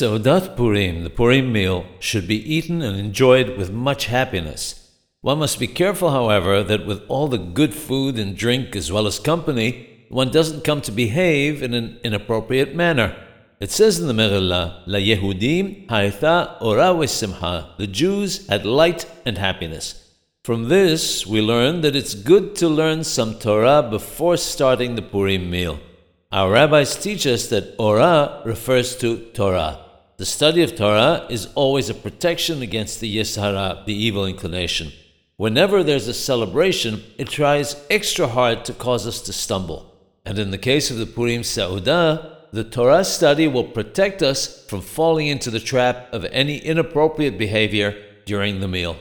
Seudat Purim, the Purim meal, should be eaten and enjoyed with much happiness. One must be careful, however, that with all the good food and drink as well as company, one doesn't come to behave in an inappropriate manner. It says in the Megillah, La Yehudim ha'etha ora vesimha. The Jews had light and happiness. From this, we learn that it's good to learn some Torah before starting the Purim meal. Our rabbis teach us that Ora refers to Torah. The study of Torah is always a protection against the Yetzer the evil inclination. Whenever there's a celebration, it tries extra hard to cause us to stumble. And in the case of the Purim Seudah, the Torah study will protect us from falling into the trap of any inappropriate behavior during the meal.